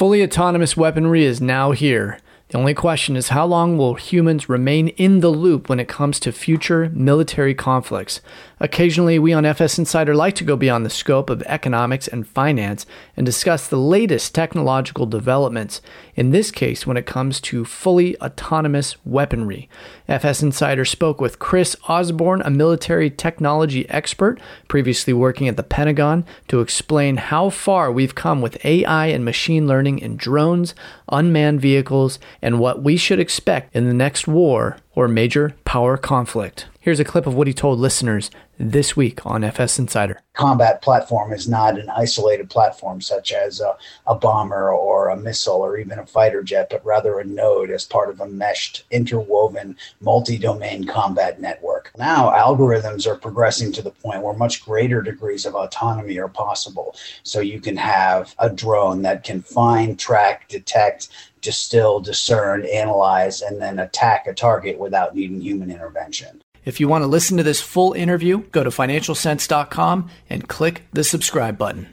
Fully autonomous weaponry is now here. The only question is how long will humans remain in the loop when it comes to future military conflicts? Occasionally, we on FS Insider like to go beyond the scope of economics and finance and discuss the latest technological developments, in this case, when it comes to fully autonomous weaponry. FS Insider spoke with Kris Osborne, a military technology expert previously working at the Pentagon, to explain how far we've come with AI and machine learning in drones, unmanned vehicles, and what we should expect in the next war or major power conflict. Here's a clip of what he told listeners this week on FS Insider. Combat platform is not an isolated platform such as a, a, bomber or a missile or even a fighter jet, but rather a node as part of a meshed, interwoven, multi domain combat network. Now, algorithms are progressing to the point where much greater degrees of autonomy are possible. So you can have a drone that can find, track, detect, distill, discern, analyze, and then attack a target without needing human intervention. If you want to listen to this full interview, go to financialsense.com and click the subscribe button.